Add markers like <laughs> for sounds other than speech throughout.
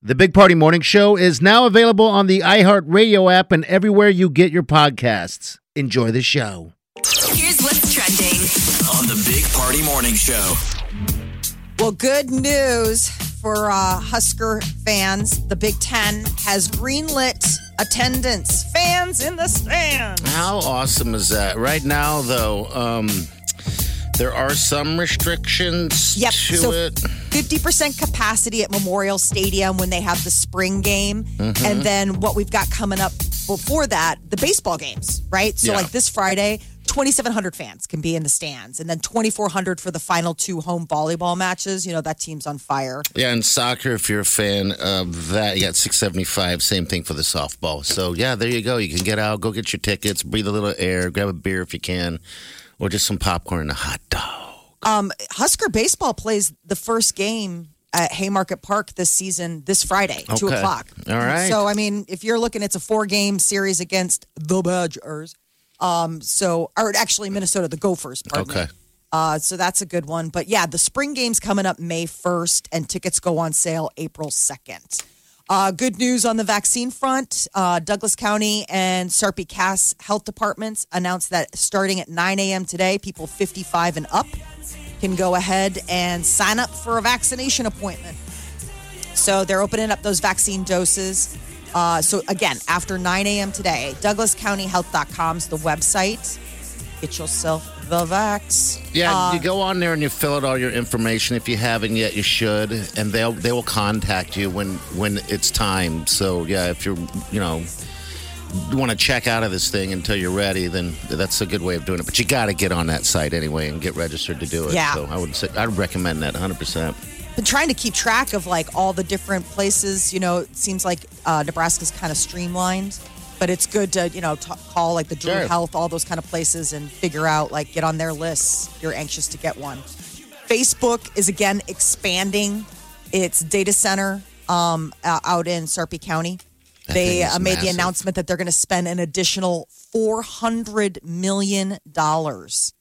The Big Party Morning Show is now available on the iHeartRadio app and everywhere you get your podcasts. Enjoy the show. Here's what's trending on the Big Party Morning Show. Well, good news for uh, Husker fans. The Big Ten has greenlit attendance. Fans in the stands. How awesome is that? Right now, though, um, there are some restrictions Yep. to so it. 50% capacity at Memorial Stadium when they have the spring game. Mm-hmm. And then what we've got coming up before that, the baseball games, right? So, Yeah. like this Friday, 2,700 fans can be in the stands. And then 2,400 for the final two home volleyball matches. You know, that team's on fire. Yeah, and soccer, if you're a fan of that, you got 675. Same thing for the softball. So, yeah, there you go. You can get out, go get your tickets, breathe a little air, grab a beer if you can, or just some popcorn and a hot dog. Um, Husker baseball plays the first game at Haymarket Park this season, this Friday, two o'clock. All right. So I mean, if you're looking, it's a four game series against the Badgers. Um, so or actually Minnesota, the Gophers. Pardon me. Okay. Uh, so that's a good one. But yeah, the spring game's coming up May 1st, and tickets go on sale April 2nd. Uh, good news on the vaccine front. Uh, Douglas County and Sarpy Cass Health Departments announced that starting at 9 a.m. today, people 55 and up can go ahead and sign up for a vaccination appointment. So they're opening up those vaccine doses. Uh, so again, after 9 a.m. today, DouglasCountyHealth.com's the website. Get yourself the vax. Yeah, Uh, you go on there and you fill out all your information. If you haven't yet, you should, and they'll they will contact you when when it's time. So yeah, if you're you know want to check out of this thing until you're ready, then that's a good way of doing it. But you got to get on that site anyway and get registered to do it. Yeah. So I would say I'd recommend that 100. percent been trying to keep track of like all the different places. You know, it seems like uh, Nebraska's kind of streamlined, but it's good to you know t- call like the Drew Sure. Health, all those kind of places, and figure out like get on their lists. You're anxious to get one. Facebook is again expanding its data center um, out in Sarpy County. That They uh, made the announcement that they're going to spend an additional four hundred million dollars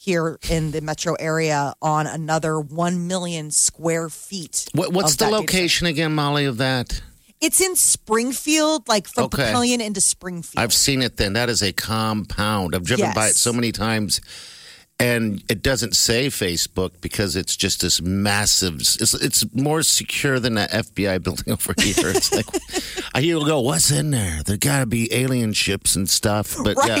here in the metro area on another 1 million square feet. What, what's the location again, Molly? Of that. It's in Springfield, like from Okay. Papillion into Springfield. I've seen it. Then that is a compound. I've driven by it so many times. And it doesn't say Facebook because it's just this massive. It's, it's more secure than the FBI <laughs> building over here. It's like <laughs> I hear go, "What's in there?" There got to be alien ships and stuff. <laughs> But right.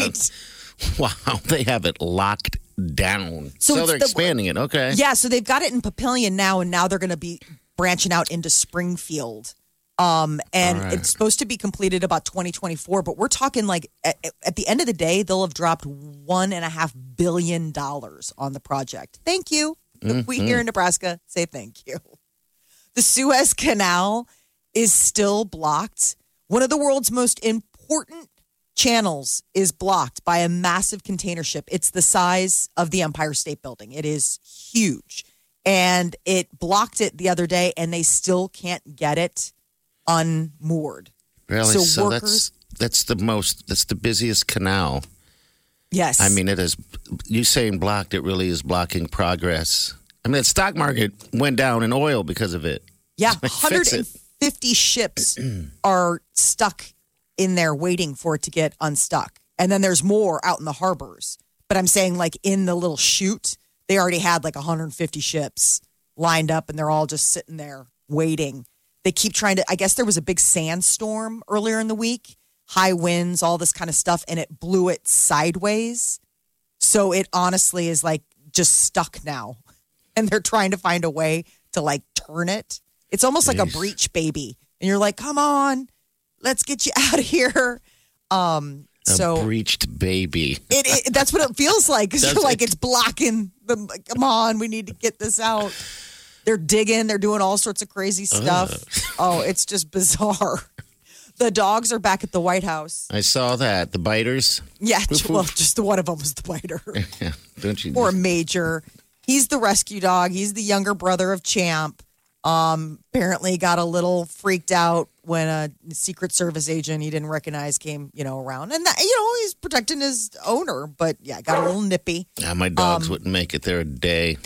yeah, wow, they have it locked down. So So, they're the- expanding it. Okay. Yeah, so they've got it in Papillion now, and now they're going to be branching out into Springfield. Um, and right. it's supposed to be completed about 2024, but we're talking like at, at the end of the day, they'll have dropped one and a half billion dollars on the project. Thank you. We here in Nebraska say thank you. The Suez Canal is still blocked. One of the world's most important channels is blocked by a massive container ship. It's the size of the Empire State Building. It is huge. And it blocked it the other day, and they still can't get it unmoored. Really? So So, workers- that's that's the most. That's the busiest canal. Yes. I mean, it is. You saying blocked? It really is blocking progress. I mean, the stock market went down in oil because of it. yeah, <laughs> 150 ships <clears throat> are stuck in there waiting for it to get unstuck. And then there's more out in the harbors. But I'm saying, like, in the little chute, they already had like 150 ships lined up and they're all just sitting there waiting. They keep trying to, I guess there was a big sandstorm earlier in the week, high winds, all this kind of stuff, and it blew it sideways. So it honestly is like just stuck now. <laughs> And they're trying to find a way to like turn it. It's almost like a Jeez. breach baby. And you're like, come on, let's get you <laughs> out of here. Um, A so breached baby. <laughs> it, it that's what it feels like. 'cause you're like it? it's blocking the. Come on, we need to get this out. They're digging. They're doing all sorts of crazy stuff. Oh, it's just bizarre. <laughs> The dogs are back at the White House. I saw that. The biters. Yeah, Woof, <laughs> well, woof. just the one of them was the biter. <laughs> Yeah, don't you? Poor Major. He's the rescue dog. He's the younger brother of Champ. Um, apparently got a little freaked out when a Secret Service agent he didn't recognize came, you know, around. And that, you know, he's protecting his owner, but yeah, got a little nippy. Yeah, my dogs wouldn't make it there a day.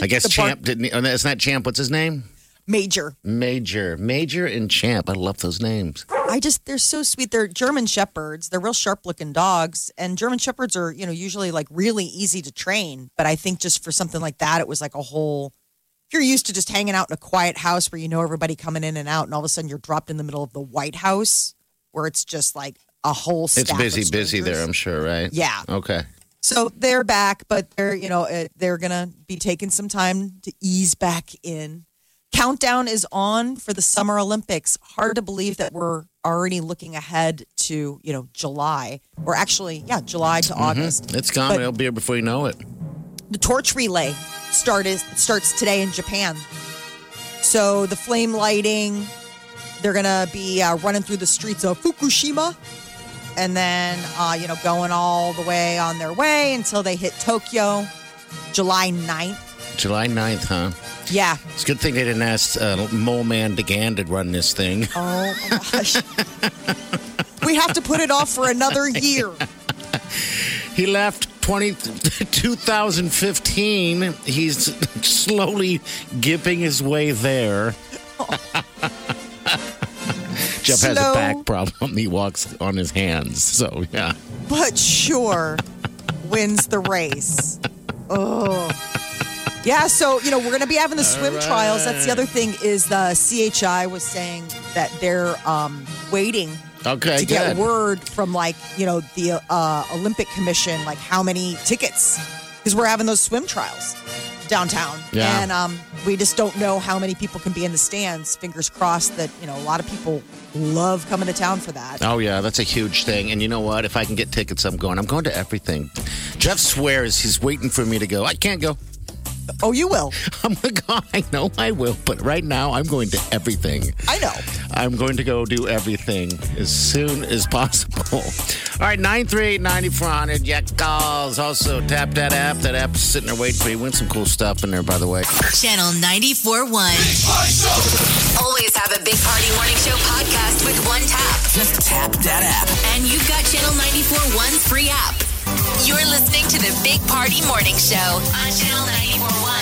I guess Champ didn't. Oh, that's not Champ. What's his name? Major. Major, Major, and Champ. I love those names. I just they're so sweet. They're German shepherds. They're real sharp looking dogs. And German shepherds are, you know, usually like really easy to train. But I think just for something like that, it was like a whole if you're used to just hanging out in a quiet house where you know everybody coming in and out, and all of a sudden you're dropped in the middle of the White House where it's just like a whole It's busy, busy there. I'm sure, right? Yeah. Okay. So they're back, but they're you know they're gonna be taking some time to ease back in. Countdown is on for the Summer Olympics. Hard to believe that we're already looking ahead to you know July, or actually, yeah, July to August. It's gone. But- It'll be here before you know it. The torch relay started starts today in Japan. So the flame lighting, they're gonna be uh, running through the streets of Fukushima, and then uh, you know going all the way on their way until they hit Tokyo, July 9th. July 9th, huh? Yeah. It's a good thing they didn't ask uh, Mole Man DeGan to run this thing. Oh my gosh. we have to put it off for another <laughs> year. He left 20, 2015. He's slowly gipping his way there. Jeff has a back problem. <laughs> He walks on his hands. So, yeah. but sure <laughs> wins the race. Oh. Yeah, so you know we're going to be having the swim trials. That's the other thing is the CHI was saying that they're um, waiting Okay, to get word from like you know the uh, Olympic Commission, like how many tickets because we're having those swim trials downtown, Yeah. and um, we just don't know how many people can be in the stands. Fingers crossed that you know a lot of people love coming to town for that. Oh yeah, that's a huge thing. And you know what? If I can get tickets, I'm going. I'm going to everything. Jeff swears he's waiting for me to go. I can't go. Oh, you will. <laughs> I'm like, oh, I know I will, but right now I'm going to everything. I know. I'm going to go do everything as soon as possible. All right, 938 9400. Yeah, calls. Also, tap that app. That app is sitting there waiting for you. Win some cool stuff in there, by the way. Channel 94.1. Always have a Big Party Morning Show podcast with one tap. Just tap that app. And you've got Channel 94.1's free app. You're listening to the Big Party Morning Show on Channel 94.1.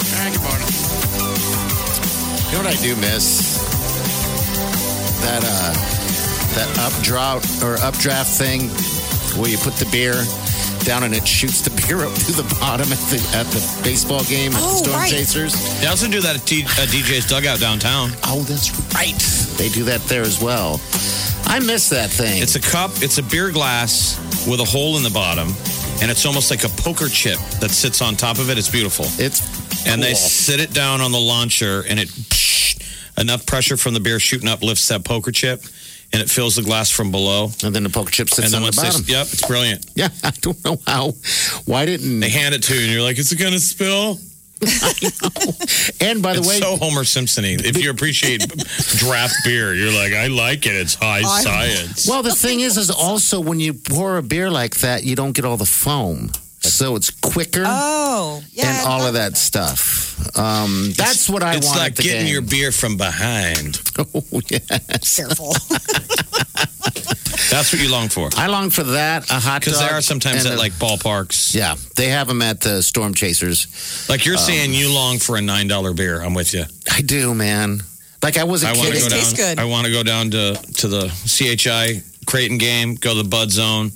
All ah, right, good morning. You know what I do miss? That uh that updraft or updraft thing where you put the beer down and it shoots the <laughs> beer up to the bottom at the at the baseball game at Oh, the Storm right. Chasers. They also do that at, T- at DJ's Dugout downtown. Oh, that's right. They do that there as well. I miss that thing. It's a cup, it's a beer glass with a hole in the bottom, and it's almost like a poker chip that sits on top of it. It's beautiful. it's And they sit it down on the launcher, and it enough pressure from the beer shooting up lifts that poker chip, and it fills the glass from below. and then the poker chip sits And then on the once bottom. they, yep, it's brilliant. <laughs> Yeah, I don't know how. Why didn't? They hand it to you, and you're like, "Is it gonna spill?" <laughs> And by the It's way, so Homer Simpson-y. If you appreciate draft beer, you're like, "I like it. It's high I- science." well, the thing is, is also when you pour a beer like that, you don't get all the foam, so it's quicker Oh, yeah. and all of that stuff. Um, that's what I it's want. It's like the getting game. your beer from behind. <laughs> Oh, yes. Careful. <laughs> That's what you long for. I long for that. A hot dog. Because there are sometimes at a- like ballparks. Yeah, they have them at the Storm Chasers. Like Um, you're saying, you long for a nine dollar beer. I'm with you. I do, man. Like I was a I want kid. to go It down. tastes good. I want to go down to to the CHI Creighton game. Go to the Bud Zone.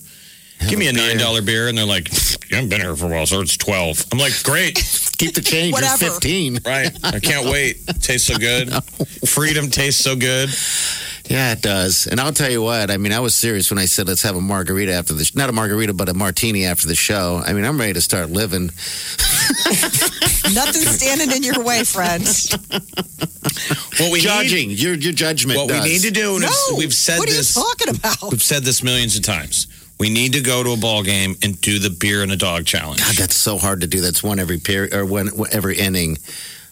Give me a a nine dollar beer, and they're like, "You haven't been here for a while, sir. It's 12 I'm like, "Great, Keep the change. You're Whatever. 15. right? I can't wait. Tastes so good. <laughs> Freedom tastes so good. Yeah, it does. And I'll tell you what. I mean, I was serious when I said let's have a margarita after the not a margarita, but a martini after the show. I mean, I'm ready to start living. <laughs> Nothing's standing in your way, friend. What we need, Judging your your judgment. what does. we need to do, and No. it's- we've said what this. are you talking about? We've said this millions of times. We need to go to a ball game and do the beer and a dog challenge. God, that's so hard to do. That's one every period or one every inning.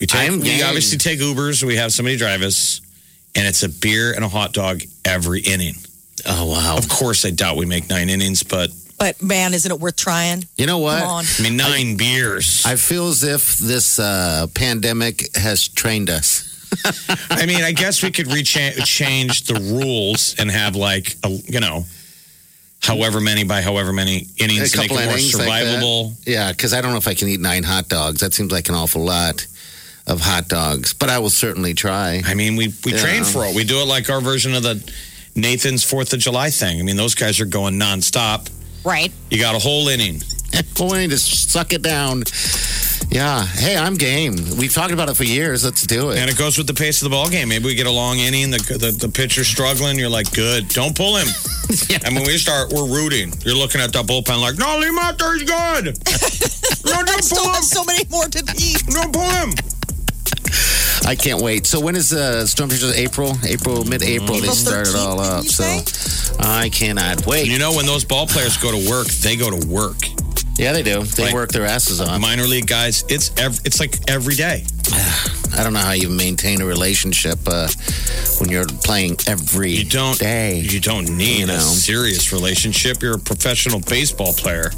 We, take, we obviously take Ubers. We have somebody drive us, and it's a beer and a hot dog every inning. Oh wow! Of course, I doubt we make nine innings, but But man, isn't it worth trying? You know what? Come on. I mean, nine beers. I feel as if this uh, pandemic has trained us. <laughs> I mean, I guess we could recha- change the rules and have like a, you know, however many by however many innings to make it more innings like survivable. yeah, because I don't know if I can eat nine hot dogs. That seems like an awful lot of hot dogs, but I will certainly try. I mean, we we Yeah. train for it. We do it like our version of the Nathan's Fourth of July thing. I mean, those guys are going nonstop. Right. You got a whole inning. Well, we need to suck it down. Yeah. Hey, I'm game. We've talked about it for years. Let's do it. And it goes with the pace of the ball game. Maybe we get a long inning. The the, the pitcher's struggling. You're like, good. Don't pull him. <laughs> And when we start, we're rooting. You're looking at the bullpen like, no, leave him out there. He's good. <laughs> no, don't <laughs> pull him. so many more to eat. Don't pull him. I can't wait. So when is uh, Storm Chasers? April, April, mid-April. They start it all up. So? I cannot wait. You know, when those ball players go to work, they go to work. Yeah, they do. They Like- work their asses off. Minor league guys, it's ev- it's like every day. <sighs> I don't know how you maintain a relationship uh, when you're playing every You don't day. You don't need You a serious relationship. You're a professional baseball player.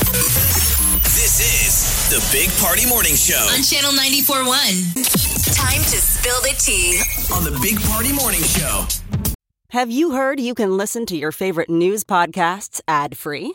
This is the Big Party Morning Show On Channel 94.1. Time to spill the tea. on the Big Party Morning Show. Have you heard you can listen to your favorite news podcasts ad free?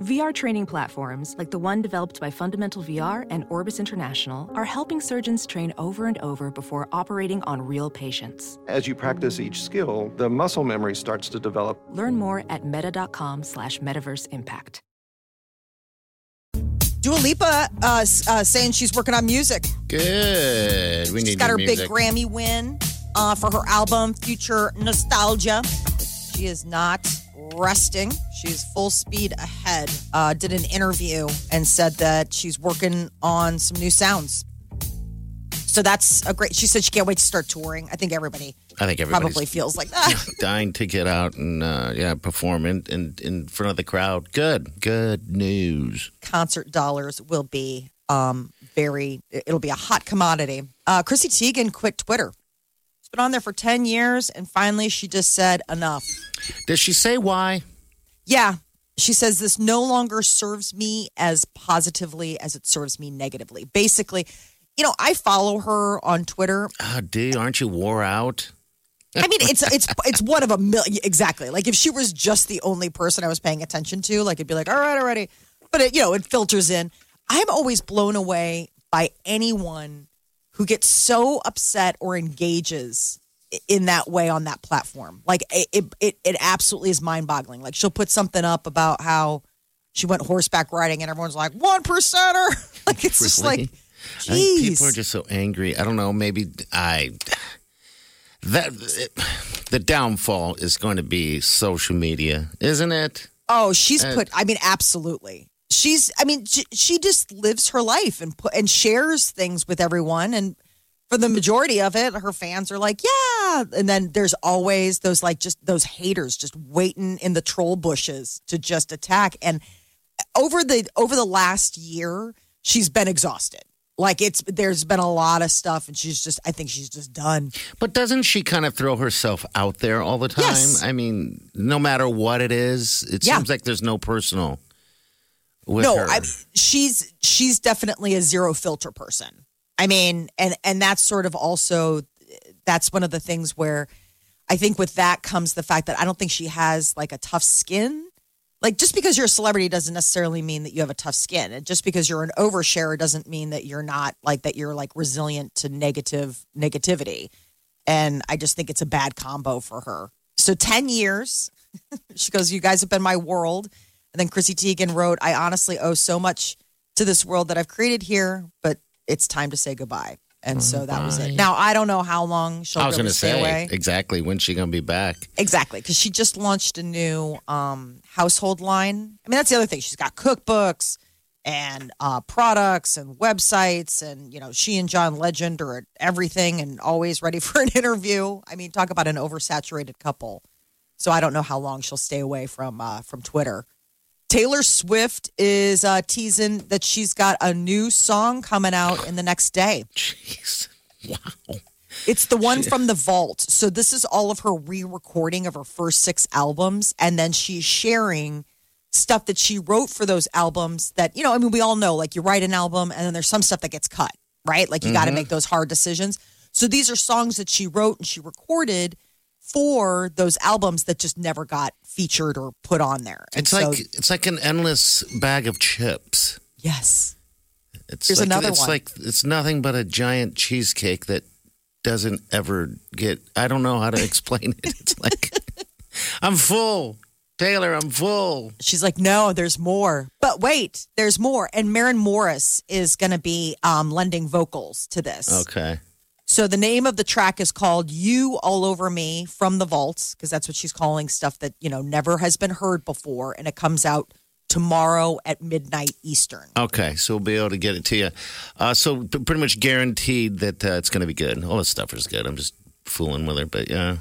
VR training platforms, like the one developed by Fundamental VR and Orbis International, are helping surgeons train over and over before operating on real patients. As you practice each skill, the muscle memory starts to develop. Learn more at meta.com slash metaverse impact. Dua Lipa uh, uh, saying she's working on music. Good. We She's need got her music. big Grammy win uh, for her album Future Nostalgia. She is not resting. She's full speed ahead. Uh, did an interview and said that she's working on some new sounds. So that's a great. She said she can't wait to start touring. I think everybody I think everybody probably feels like that. <laughs> dying to get out and uh, yeah, perform in, in in front of the crowd. Good, good news. concert dollars will be um, very, it'll be a hot commodity. Uh, Chrissy Teigen quit Twitter. Been on there for 10 years, and finally she just said enough. Does she say why? Yeah. She says this no longer serves me as positively as it serves me negatively. Basically, you know, I follow her on Twitter. Ah, oh, dude, aren't you wore out? I mean, it's it's it's one of a million exactly. Like if she was just the only person I was paying attention to, like it'd be like, all right, already. But it, you know, it filters in. I'm always blown away by anyone who gets so upset or engages in that way on that platform. Like it, it, it, it absolutely is mind boggling. Like she'll put something up about how she went horseback riding, and everyone's like, one percenter. <laughs> like it's just Really? like, I geez. people are just so angry. I don't know. Maybe I that the downfall is going to be social media, isn't it? Oh, she's Uh, put. I mean, absolutely. She's. I mean, she, she just lives her life and put and shares things with everyone. And for the majority of it, her fans are like, "Yeah." And then there's always those like just those haters just waiting in the troll bushes to just attack. And over the over the last year, she's been exhausted. Like it's there's been a lot of stuff, and she's just. I think she's just done. But doesn't she kind of throw herself out there all the time? Yes. I mean, no matter what it is, it Yeah. seems like there's no personal no, her. I, she's she's definitely a zero filter person. I mean, and and that's sort of also that's one of the things where I think with that comes the fact that I don't think she has like a tough skin. Like just because you're a celebrity doesn't necessarily mean that you have a tough skin. And just because you're an oversharer doesn't mean that you're not like that you're like resilient to negative negativity. And I just think it's a bad combo for her. So 10 years. <laughs> she goes, You guys have been my world. And then Chrissy Teigen wrote, I honestly owe so much to this world that I've created here, but it's time to say goodbye. And so that was it. Now I don't know how long she'll I was going to say away. exactly when's she going to be back? Exactly, because she just launched a new um, household line. I mean, that's the other thing. She's got cookbooks and uh, products and websites, and you know, she and John Legend are at everything and always ready <laughs> for an interview. I mean, talk about an oversaturated couple. So I don't know how long she'll stay away from uh, from Twitter. Taylor Swift is uh, teasing that she's got a new song coming out in the next day. <laughs> Jeez. Wow. It's the one from the vault. So this is all of her re-recording of her first six albums, and then she's sharing stuff that she wrote for those albums. That you know, I mean, we all know, like you write an album, and then there's some stuff that gets cut, right? Like you got to make those hard decisions. So these are songs that she wrote and she recorded for those albums that just never got featured or put on there. And It's so, like it's like an endless bag of chips. yes, It's Here's like, another it's one. like it's nothing but a giant cheesecake that doesn't ever get. I don't know how to explain it. It's <laughs> like I'm full, Taylor. I'm full. She's like, no, there's more. But wait, there's more. And Maren Morris is going to be um, lending vocals to this. Okay. So the name of the track is called "You All Over Me" from the Vaults because that's what she's calling stuff that you know never has been heard before, and it comes out tomorrow at midnight Eastern. Okay, so we'll be able to get it to you. Uh, so pretty much guaranteed that uh, it's going to be good. All this stuff is good. I'm just fooling with her, but yeah.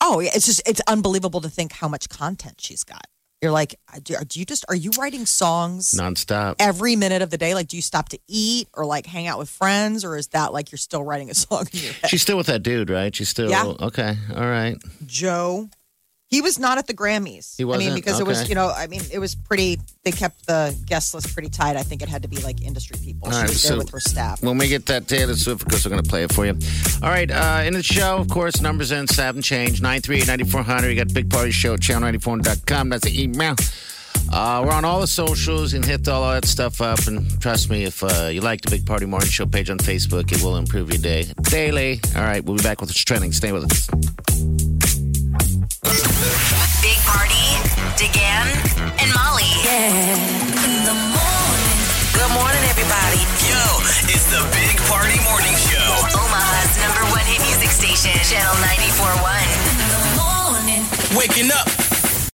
Oh yeah, it's just it's unbelievable to think how much content she's got. You're like, do you just are you writing songs? nonstop. Every minute of the day, like, do you stop to eat or like hang out with friends, or is that like you're still writing a song in your head? She's still with that dude, right? She's still Yeah. okay. All right. Joe. He was not at the Grammys. He I mean, because it was, you know, I mean, it was pretty. They kept the guest list pretty tight. I think it had to be like industry people. All she right, was there so- with her staff. When we get that Taylor Swift, of course, we're going to play it for you. All right. Uh, in the show, of course, numbers in seven change 938 9400. You got Big Party Show at channel94.com. That's the email. Uh, we're on all the socials and hit all that stuff up. And trust me, if uh, you like the Big Party Morning Show page on Facebook, it will improve your day daily. All right. We'll be back with what's trending. Stay with us. DeGan, and Molly. In the morning. Good morning, everybody. Yo, it's the Big Party Morning Show. Omaha's number one hit music station, Channel 94.1. In the morning. Waking up